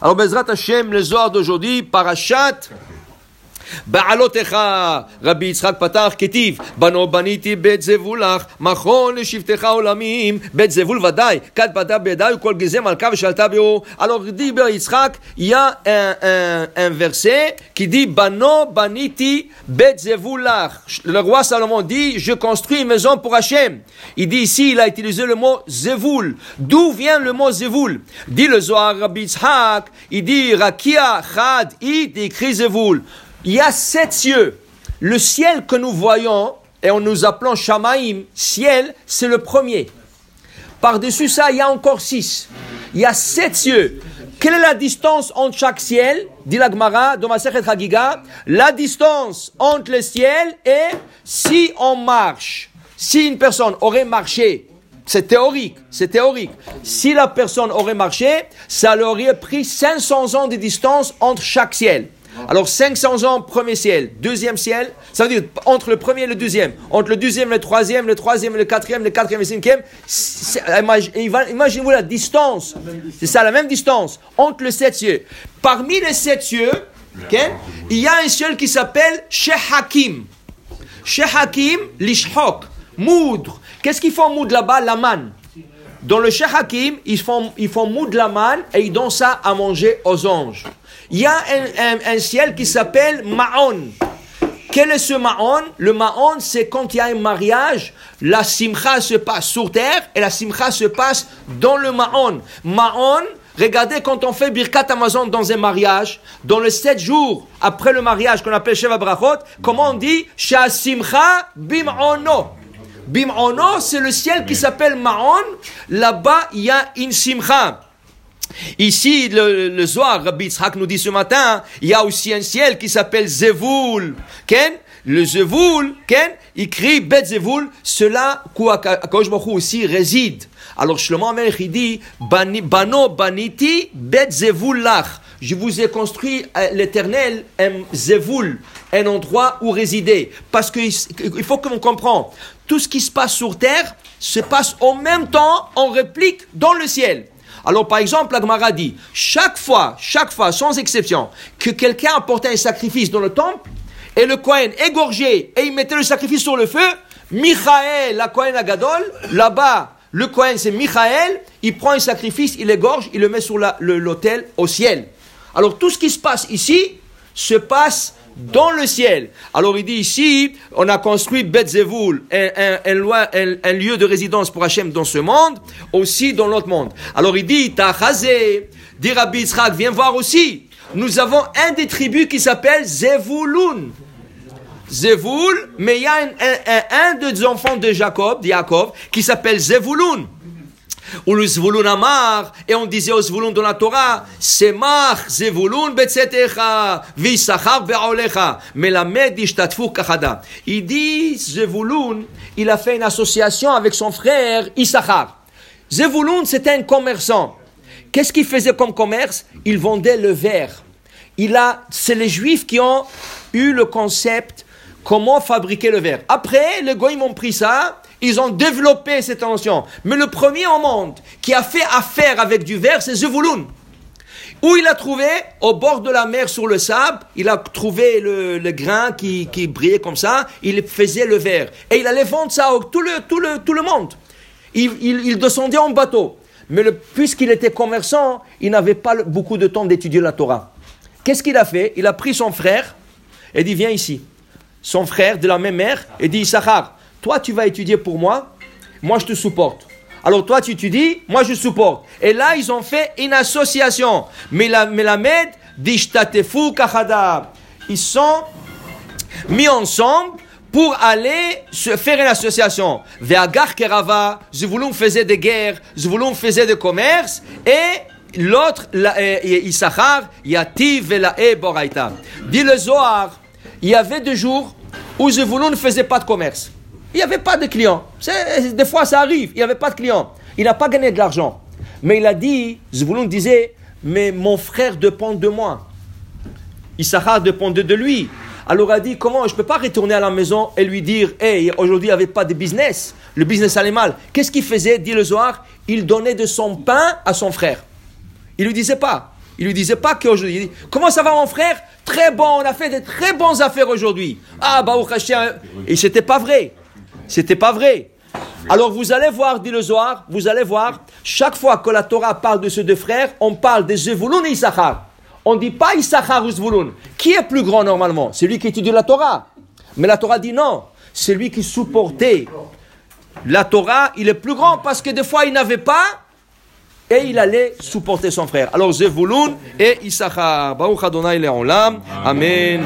Alors, Bezrat Hashem, le Zohar d'aujourd'hui, Parashat. בעלותיך, רבי יצחק פתח כתיב, בנו בניתי בית זבולך, מכון לשבטך עולמים, בית זבול ודאי, כד פתח בידי וכל גזי מלכה ושלטה בו. Alors dit Yitzhak, il y a un, un, un verset qui dit, bano baniti bet zevulach. Le roi Salomon dit, je construis une maison pour Hachem. Il dit ici, il a utilisé le mot zevul. D'où vient le mot zevul Dit le Zohar Rabbi Yitzhak, il dit, rakia chad it, écrit zevul. Il y a sept cieux. Le ciel que nous voyons, et on nous appelons Shamaim, ciel, c'est le premier. Par-dessus ça, il y a encore six. Il y a sept cieux. Quelle est la distance entre chaque ciel Dit la Gemara, dans Masechet Hagiga, la distance entre le ciel et si on marche, si une personne aurait marché, c'est théorique, c'est théorique. Si la personne aurait marché, ça leur aurait pris 500 ans de distance entre chaque ciel. Alors 500 ans, premier ciel, deuxième ciel, ça veut dire entre le premier et le deuxième, entre le deuxième et le troisième, le troisième et le quatrième, le quatrième et le cinquième, imaginez-vous la distance, c'est ça la même distance entre les sept cieux. Parmi les sept cieux, il y a un ciel qui s'appelle Shehakim. Shehakim, lishhok, moudre. Qu'est-ce qu'ils font moudre là-bas La manne? Dans le Shehakim, ils font, ils font moudre la manne et ils donnent ça à manger aux anges. Il y a un, ciel qui s'appelle Ma'on. Quel est ce Ma'on? Le Ma'on, c'est quand il y a un mariage, la simcha se passe sur terre et la simcha se passe dans le Ma'on. Ma'on, regardez quand on fait Birkat Amazon dans un mariage, dans les sept jours après le mariage qu'on appelle Sheva Brachot, comment on dit? Sha simcha bim'ono. Bim'ono, c'est le ciel qui s'appelle Ma'on. Là-bas, il y a une simcha. Ici, le, le Zohar, Rabbi Yitzhak nous dit ce matin, il y a aussi un ciel qui s'appelle Zevul. Ken? Le Zevul, Ken? Il crie Bet Zevul, cela, Akadosh Baruch aussi réside. Alors, Shlomo Amelech, il dit, Bano baniti Bet Zevul lach. Je vous ai construit euh, l'éternel, un Zevul, un endroit où résider. Parce qu'il faut que l'on comprenne, tout ce qui se passe sur terre se passe en même temps en réplique dans le ciel. Alors, par exemple, la dit, chaque fois, chaque fois, sans exception, que quelqu'un apportait un sacrifice dans le temple, et le Kohen égorgeait, et il mettait le sacrifice sur le feu, Michael, la Kohen Agadol, là-bas, le Kohen c'est Michael, il prend un sacrifice, il égorge, il le met sur l'autel au ciel. Alors, tout ce qui se passe ici, se passe dans le ciel. Alors il dit ici, on a construit Betzevul, un, un, lieu de résidence pour Hachem dans ce monde, aussi dans l'autre monde. Alors il dit, Tachazé, dit Rabbi Yitzhak, viens voir aussi. Nous avons un des tribus qui s'appelle Zevulun. Zevul, mais il y a un, des enfants de Jacob, de Jacob, qui s'appelle Zevulun. Ou le Zvulun Amar, et on disait au Zvulun dans la Torah, Semach Zvulun betzetecha, visachar be'olecha, melamed ishtatfu kachada. Il dit, Zvulun, il a fait une association avec son frère Issachar. Zvulun, c'était un commerçant. Qu'est-ce qu'il faisait comme commerce? Il vendait le verre. Il a, c'est les Juifs qui ont eu le concept comment fabriquer le verre. Après, les Goïms ont pris ça, ils ont développé cette notion. Mais le premier au monde qui a fait affaire avec du verre, c'est Zevulun. Où il a trouvé Au bord de la mer, sur le sable, il a trouvé le, grain qui, brillait comme ça, il faisait le verre. Et il allait vendre ça à tout le, tout le, tout le monde. Il, descendait en bateau. Mais puisqu'il était commerçant, il n'avait pas beaucoup de temps d'étudier la Torah. Qu'est-ce qu'il a fait? Il a pris son frère et dit, viens ici. Son frère de la même mère et dit, Issachar, toi tu vas étudier pour moi, moi je te supporte. Alors toi tu étudies, moi je supporte. Et là ils ont fait une association. Mais la Kachada. Ils sont mis ensemble pour aller se faire une association. Ve'agar Kerava, Zvulun faisait des guerres, Zvulun faisait des commerces, et l'autre, Issachar, Yativ Velae Boraita. Dit le Zohar, il y avait deux jours où Zvulun ne faisait pas de commerce. Il n'y avait pas de clients. Des fois, ça arrive. Il n'y avait pas de clients. Il n'a pas gagné de l'argent. Mais il a dit, Zvulun disait, mais mon frère dépend de moi. Issachar dépendait de lui. Alors il a dit, comment je ne peux pas retourner à la maison et lui dire, hey, aujourd'hui il n'y avait pas de business. Le business allait mal. Qu'est-ce qu'il faisait, dit le soir Il donnait de son pain à son frère. Il lui disait pas. Il lui disait pas qu'aujourd'hui. Comment ça va mon frère? Très bon, on a fait des très bonnes affaires aujourd'hui. Ah, bah, Et c'était pas vrai. C'était pas vrai. Alors vous allez voir, dit le Zohar, vous allez voir, chaque fois que la Torah parle de ces deux frères, on parle de Zevulun et Issachar. On ne dit pas Issachar ou Zvulun. Qui est plus grand normalement? C'est lui qui étudie la Torah. Mais la Torah dit non, c'est lui qui supportait. La Torah, il est plus grand parce que des fois il n'avait pas et il allait supporter son frère. Alors Zevulun et Issachar. Baruch Adonai. Amen. Amen.